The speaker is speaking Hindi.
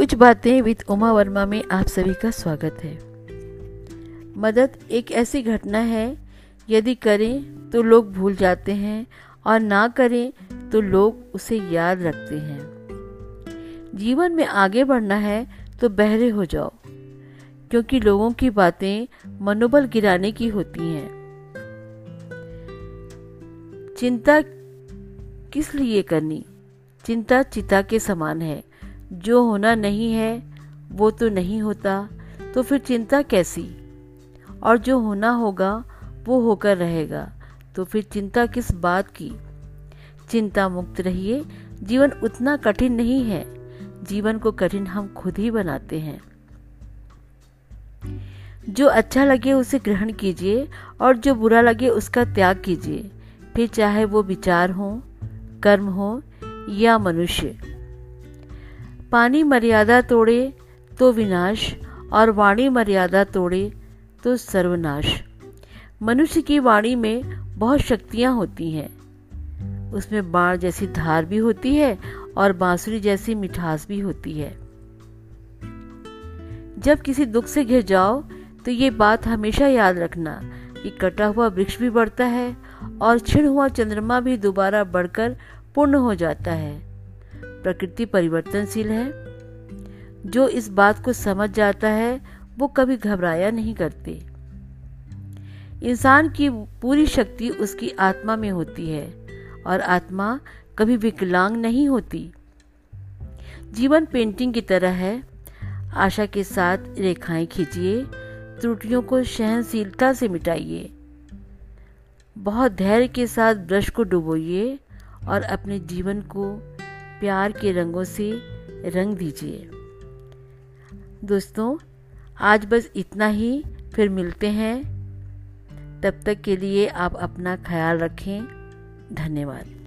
कुछ बातें विद उमा वर्मा में आप सभी का स्वागत है। मदद एक ऐसी घटना है, यदि करें तो लोग भूल जाते हैं और ना करें तो लोग उसे याद रखते हैं। जीवन में आगे बढ़ना है तो बहरे हो जाओ, क्योंकि लोगों की बातें मनोबल गिराने की होती हैं। चिंता किस लिए करनी? चिंता चिता के समान है। जो होना नहीं है, वो तो नहीं होता तो फिर चिंता कैसी? और जो होना होगा, वो होकर रहेगा तो फिर चिंता किस बात की? चिंता मुक्त रहिए, जीवन उतना कठिन नहीं है, जीवन को कठिन हम खुद ही बनाते हैं। जो अच्छा लगे उसे ग्रहण कीजिए, और जो बुरा लगे उसका त्याग कीजिए, फिर चाहे वो विचार हो, कर्म हो, या मनुष्य। पानी मर्यादा तोड़े तो विनाश, और वाणी मर्यादा तोड़े तो सर्वनाश। मनुष्य की वाणी में बहुत शक्तियाँ होती हैं। उसमें बाण जैसी धार भी होती है, और बांसुरी जैसी मिठास भी होती है। जब किसी दुख से घिर जाओ तो ये बात हमेशा याद रखना कि कटा हुआ वृक्ष भी बढ़ता है, और छिड़ हुआ चंद्रमा भी दोबारा बढ़कर पूर्ण हो जाता है। प्रकृति परिवर्तनशील है। जो इस बात को समझ जाता है, वो कभी घबराया नहीं करते। इंसान की पूरी शक्ति उसकी आत्मा में होती है और आत्मा कभी विकलांग नहीं होती। जीवन पेंटिंग की तरह है। आशा के साथ रेखाएँ खींचिए, त्रुटियों को सहनशीलता से मिटाइए। बहुत धैर्य के साथ ब्रश को डुबोइए और अपने जीवन को प्यार के रंगों से रंग दीजिए। दोस्तों, आज बस इतना ही, फिर मिलते हैं। तब तक के लिए आप अपना ख्याल रखें। धन्यवाद।